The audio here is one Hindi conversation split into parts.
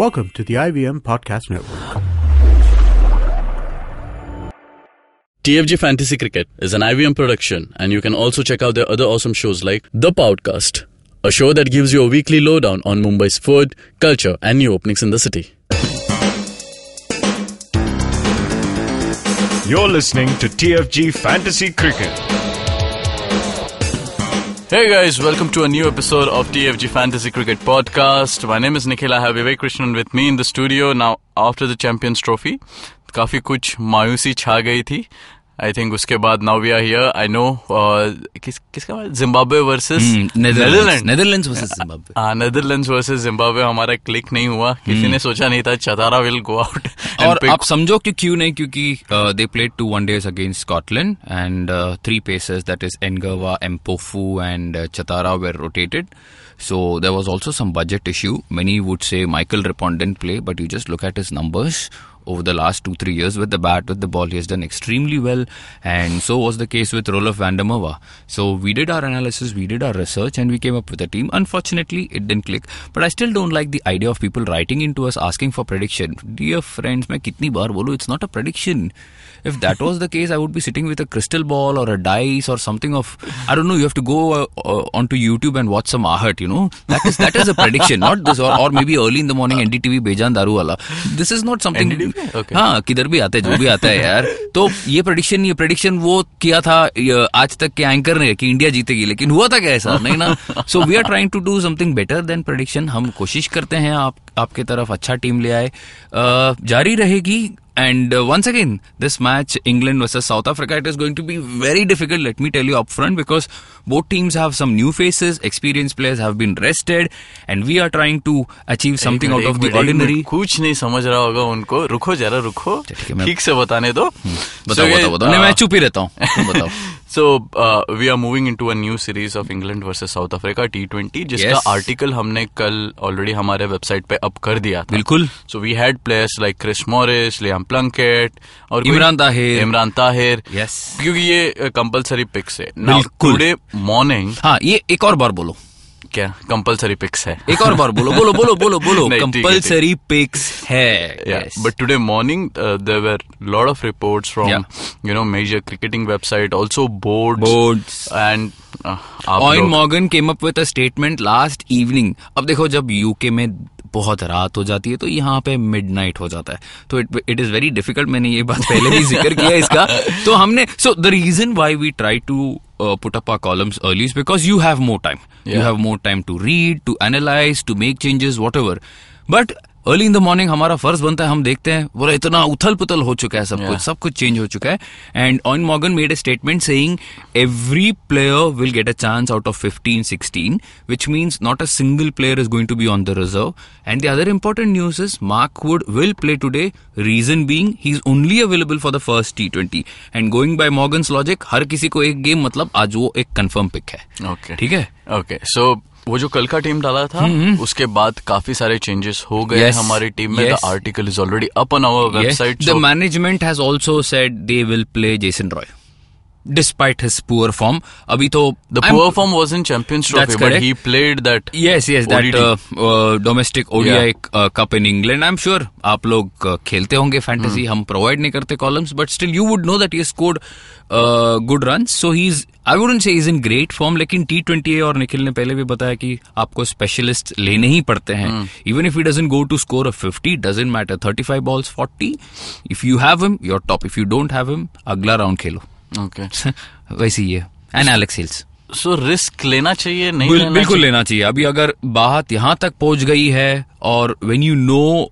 Welcome to the IVM Podcast Network. TFG Fantasy Cricket is an IVM production, and you can also check out their other awesome shows like The Podcast, a show that gives you a weekly lowdown on Mumbai's food, culture, and new openings in the city. You're listening to TFG Fantasy Cricket. Hey guys, welcome to a new episode of TFG Fantasy Cricket Podcast. My name is Nikhil. I have Vivek Krishnan with me in the studio now after the Champions Trophy. काफी कुछ मायूसी छा गई थी आई थिंक उसके बाद now we are here I know किस किसका Zimbabwe versus Netherland Netherlands versus Zimbabwe हाँ नेदरलैंड्स वर्सेस जिम्बाब्वे हमारा क्लिक नहीं हुआ। किसी ने सोचा नहीं था चतारा विल गो आउट और आप समझो कि क्यों नहीं? क्योंकि they played two one days against Scotland and three pacers that is Ngarava Mpofu and Chatara were rotated So there was also some budget issue. Many would say Michael Ripon didn't play, but you just look at his numbers. over the last two, three years with the bat, with the ball. He has done extremely well. And so was the case with Roloff van der Merwe. So we did our analysis, we did our research, and we came up with a team. Unfortunately, it didn't click. But I still don't like the idea of people writing into us asking for prediction. Dear friends, मैं कितनी बार बोलूं, it's not a prediction. If that was the case, I would be sitting with a crystal ball or a dice or something of, I don't know, you have to go uh, uh, onto YouTube and watch some Ahat, you know. That is that is a prediction, not this, or, or maybe early in the morning NDTV Bejan Daru wala. This is not something. Okay. हाँ किधर भी आता है जो भी आता है यार। तो ये प्रोडिक्शन ये प्रोडिक्शन वो किया था आज तक के एंकर ने कि इंडिया जीतेगी, लेकिन हुआ था क्या ऐसा? नहीं ना? So we are trying to do something better than prediction हम कोशिश करते हैं आप, आपके तरफ़ अच्छा टीम ले आए। जारी रहेगी And uh, once again, this match, England versus South Africa, it is going to be very difficult, let me tell you upfront, because both teams have some new faces, experienced players have been rested, and we are trying to achieve something out एक of the मिनट, एक ordinary. मिनट, कुछ नहीं समझ रहा होगा उनको रुको जरा रुको ठीक है, मैं- ठीक से बताने दो बताओ बताओ बताओ नहीं मैं चुप ही रहता हूँ तुम बताओ So we are moving into a new series of England versus South Africa T twenty जिसका Yes. आर्टिकल हमने कल ऑलरेडी हमारे वेबसाइट पे अप कर दिया था बिल्कुल so we had players like Chris Morris Liam Plunkett और इमरान ताहिर। इमरान ताहिर यस क्योंकि ये कंपलसरी पिक्स है बिल्कुल। टुडे मॉर्निंग हाँ ये एक और बार बोलो क्या? कंपलसरी पिक्स है। एक और बार बोलो बोलो बोलो बोलो बोलो। कंपल्सरी पिक्स है there were lot of reports from Yeah. you know major cricketing website, also boards, Boards. and uh, आप Eoin Morgan came up with a statement last evening अब देखो जब यूके में बहुत रात हो जाती है तो यहाँ पे मिडनाइट हो जाता है। तो it it is very difficult मैंने ये बात पहले भी ज़िक्र किया इसका। तो हमने so the reason why we try to uh, put up our columns early is because you have more time. Yeah. You have more time to read, to analyze, to make changes, whatever. But early in the morning हमारा फ़र्ज़ बनता है हम देखते हैं बोला इतना उथल पुथल हो चुका है सब कुछ सब कुछ चेंज हो चुका है। And Eoin Morgan made a statement saying every player will get a chance out of fifteen sixteen which means not a single player is going to be on the reserve and the other important news is Mark Wood will play today reason being he is only available for the first T twenty and going by Morgan logic हर किसी को एक गेम मतलब आज वो एक कन्फर्म पिक है। ठीक है? ओके सो वो जो कल का टीम डाला था उसके बाद काफ़ी सारे चेंजेस हो गए Yes. हमारी टीम में। The article is already up on our website the management has also said they will play Jason roy despite his poor form. अभी तो the I'm- form was in Champions Trophy That's correct. He played that Yes, yes, that uh, uh, domestic ODI Yeah. uh, cup in England. I'm sure आप लोग uh, खेलते होंगे फैंटेसी हम प्रोवाइड नहीं करते columns but still you would know that he scored good run so he is I wouldn't say is in great form लेकिन टी ट्वेंटी और निखिल ने पहले भी बताया कि आपको स्पेशलिस्ट लेने ही पड़ते हैं. Even if he doesn't go to score a fifty doesn't matter thirty five balls forty if you have him your top if you don't have him अगला राउंड खेलो. ओके वैसे ही है। And Alex Hales so risk लेना चाहिए नहीं बिल, लेना बिल्कुल चाहिए? लेना चाहिए। अभी अगर बात यहाँ तक पहुँच गई है और when you know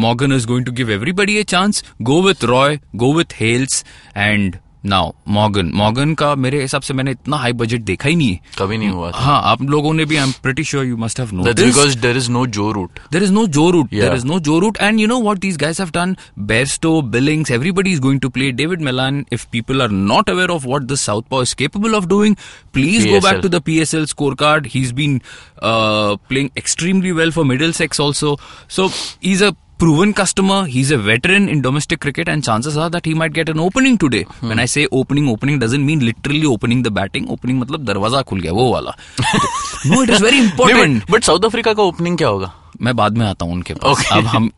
Morgan is going to give everybody a chance go with Roy go with Hales and now Morgan Morgan का मेरे हिसाब से मैंने इतना हाई बजट देखा ही नहीं कभी नहीं हुआ था। हाँ आप लोगों ने भी I am pretty sure you must have know because there is no Joe Root there is no Joe Root there is no Joe Root and you know what these guys have done Bairstow Billings everybody is going to play David Malan if people are not aware of what the southpaw is capable of doing please go back to the P S L scorecard he been playing extremely well for Middlesex also so is a proven customer. He's a veteran in domestic cricket, and chances are that he might get an opening today. Hmm. When I say opening, opening doesn't mean literally opening the batting. Opening मतलब दरवाज़ा खुल गया वो वाला. no, it is very important. But South Africa का opening क्या होगा मैं बाद में आता हूँ उनके पास Okay. अब हम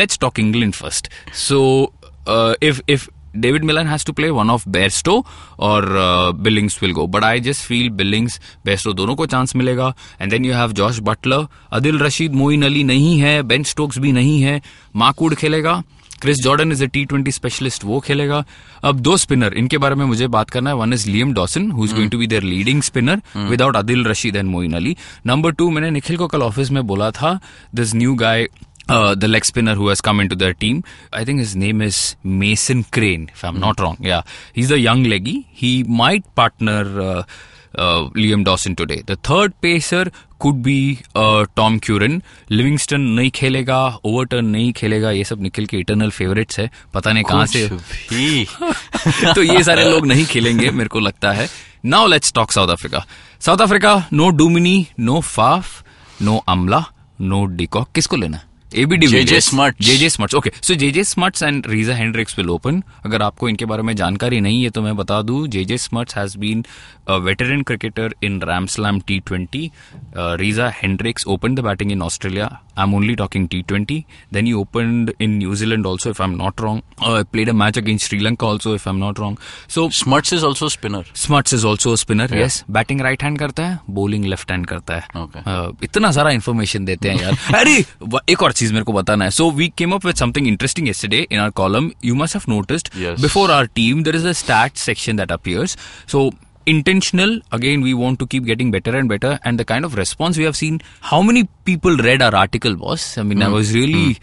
let's talk england first so uh, if if David Millen has to play one of Bairstow और uh, will go but I just feel feel Bairstow दोनों को चांस मिलेगा. And then you have Jos Buttler Adil Rashid Moeen Ali नहीं है. बेन स्टोक्स भी नहीं है. माकूड खेलेगा. Chris Jordan is a T twenty specialist वो खेलेगा. अब दो स्पिनर इनके बारे में मुझे बात करना है. One is Liam Dawson who is going to be their leading spinner without Adil Rashid and Moeen Ali number two मैंने निखिल को कल ऑफ़िस में बोला था this new guy uh, the leg spinner who has come into their team. I think his name is Mason Crane, if I'm mm-hmm. not wrong. Yeah, he's a young leggy. He might partner uh, uh, Liam Dawson today. The third pacer could be uh, Tom Curran. Livingston नहीं खेलेगा ओवरटर्न नहीं खेलेगा ये सब निखिल के इटर्नल फेवरेट्स है पता नहीं कहाँ से भी तो ये सारे लोग नहीं खेलेंगे मेरे को लगता है now let's talk South Africa South Africa no Duminy no Faf no Amla no de Kock किसको लेना AB. JJ okay so JJ and Reeza Hendricks will open अगर आपको इनके बारे में जानकारी नहीं है तो मैं बता दूँ JJ Smuts has been veteran cricketer in Ram Slam T twenty Reeza Hendricks open the batting in Australia I am only talking T twenty then you open in New Zealand also if I am not wrong played a match against Sri Lanka also if I am not wrong so Smuts is also spinner Smuts is also spinner yes batting right hand करता है बॉलिंग लेफ़्ट हैंड करता है. Uh, इतना सारा इन्फॉर्मेशन देते हैं यार. अरे एक और चीज़ मेरे को बताना है so we came up with something interesting yesterday in our column you must have noticed before our team there is a stat section that appears so intentional again we want to keep getting better and better and the kind of response we have seen how many people read our article boss i mean mm. i was really mm.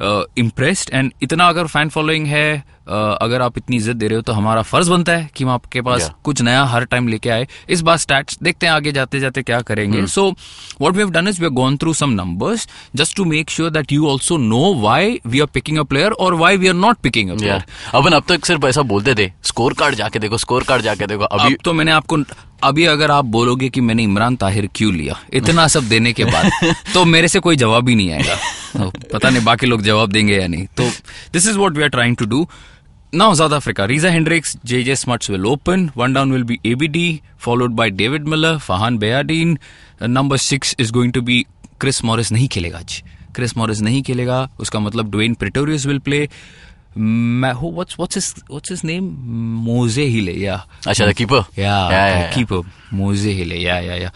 uh, impressed and itna agar fan following है uh, अगर आप इतनी इज़्ज़त दे रहे हो तो हमारा फ़र्ज़ बनता है कि हम आपके पास Yeah. कुछ नया हर टाइम लेके आए। इस बार स्टैट्स देखते हैं आगे जाते जाते क्या करेंगे। So what we have done is we have gone through some numbers just to make sure that you also know why we are picking a player और why we are not picking a player अपन अब तक सिर्फ़ ऐसा बोलते थे स्कोर कार्ड जाके देखो स्कोर कार्ड जाके देखो अभी अब तो मैंने आपको अभी अगर आप बोलोगे कि मैंने इमरान ताहिर क्यों लिया इतना सब देने के बाद तो मेरे से कोई जवाब ही नहीं आएगा पता नहीं बाकी लोग जवाब देंगे या नहीं। तो this is what we are trying to do now South Africa Reeza Hendricks J J Smuts will open one down will be ABD followed by David Miller Farhaan Behardien number six is going to be Chris Morris नहीं खेलेगा आज क्रिस मॉरिस नहीं खेलेगा उसका मतलब Dwayne Pretorius will play Who, what's what's his what's his name? Mose Hile, yeah. अच्छा the keeper Yeah, yeah, the yeah. keeper Mose Hile. Yeah, yeah, yeah.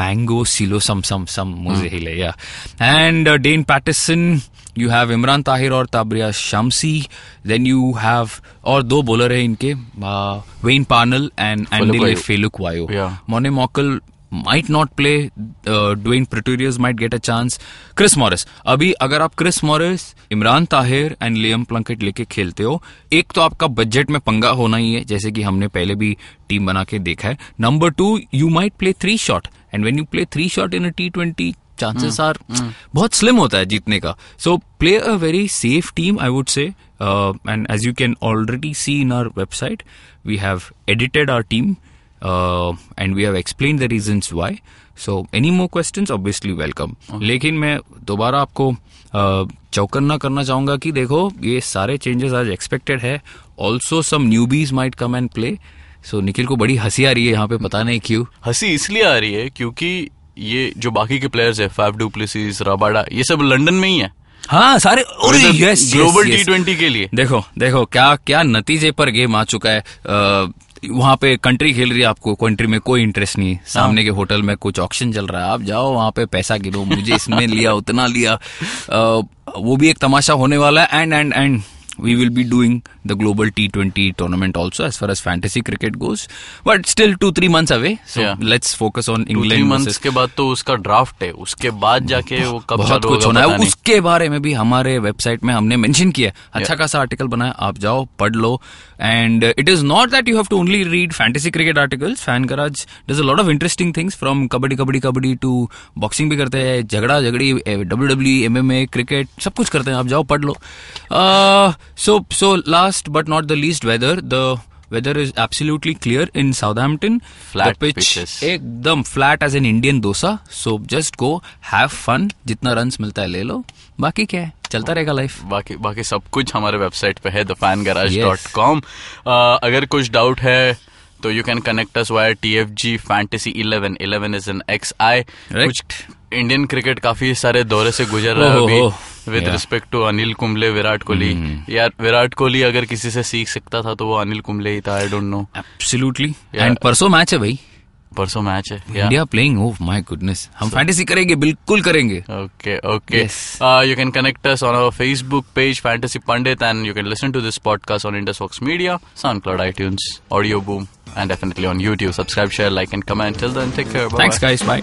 Mango Silo some some some Mose Hile. Yeah, and uh, Dane Patterson. You have Imran Tahir और ताबरिया शमसी Then you have और दो बॉलर है इनके Wayne Parnell and Andile. Phehlukwayo Yeah. मोने Morkel might not play uh, Dwayne might get a chance Chris Morris अभी अगर आप Chris Morris Imran Tahir and Liam Plunkett लेके खेलते हो एक तो आपका बजट में पंगा होना ही है जैसे कि हमने पहले भी टीम बना के देखा है. Number two you might play three shot and when you play three shot in a T twenty chances are बहुत स्लिम होता है जीतने का. So play a very safe team I would say and as you can already see in our website we have edited our team uh, and we have explained the reasons why. So any more questions, obviously welcome. लेकिन मैं दोबारा आपको uh, चौकन्ना करना चाहूँगा कि देखो ये सारे चेंजेस आज एक्सपेक्टेड है also some newbies might come and play so Nikhil को बड़ी हँसी आ रही है यहाँ पे पता नहीं क्यों हँसी इसलिए आ रही है क्योंकि ये जो बाकी के प्लेयर्स है फैफ डुप्लेसिस रबाडा ये सब लंदन में ही है हाँ सारे ग्लोबल टी ट्वेंटी के लिए? देखो देखो क्या क्या नतीजे पर गेम आ चुका है। अ, वहाँ पे कंट्री खेल रही है आपको कंट्री में कोई इंटरेस्ट नहीं सामने के होटल में कुछ ऑक्शन चल रहा है। आप जाओ वहाँ पे पैसा गिरो मुझे इसमें लिया उतना लिया। आ, वो भी एक तमाशा होने वाला है। And and and we will be doing the global T20 tournament also as far as fantasy cricket goes. But still two, three months away. So Yeah. let's focus on England months versus के बाद तो उसका ड्राफ्ट है। उसके बाद जाके वो कब बहुत कुछ होना है। उसके बारे में भी हमारे वेबसाइट में हमने मेंशन किया अच्छा खासा आर्टिकल बनाया आप जाओ पढ़ लो। And it is not that you have to only read fantasy cricket articles Fan Garage does a lot of interesting things from kabaddi kabaddi kabaddi to boxing भी करते हैं झगड़ा झगड़ी W W M M A cricket सब कुछ करते हैं। आप जाओ पढ़ लो। So so last but not the least weather the weather is absolutely clear in Southampton. Flat the pitch pitches. एकदम flat as an Indian dosa so just go have fun जितना रन्स मिलता है ले लो। बाकी क्या है? चलता रहेगा लाइफ बाकी बाकी सब कुछ हमारे वेबसाइट पे है the Fan Garage dot com अगर कुछ डाउट है तो you can connect us via T F G fantasy eleven eleven is an X I कुछ इंडियन क्रिकेट काफ़ी सारे दौरे से गुजर रहा है अभी। With respect to Anil Kumble Virat Kohli यार विराट कोहली अगर किसी से सीख सकता था तो वो अनिल कुंबले ही था I don't know absolutely and परसों मैच है भाई। परसों मैच है India playing oh my goodness हम फैंटेसी करेंगे बिल्कुल करेंगे। Okay okay you can connect us on our Facebook page Fantasy Pandit and you can listen to this podcast on Indus Vox Media SoundCloud iTunes Audioboom and definitely on YouTube subscribe share like and comment till then take care bye thanks guys bye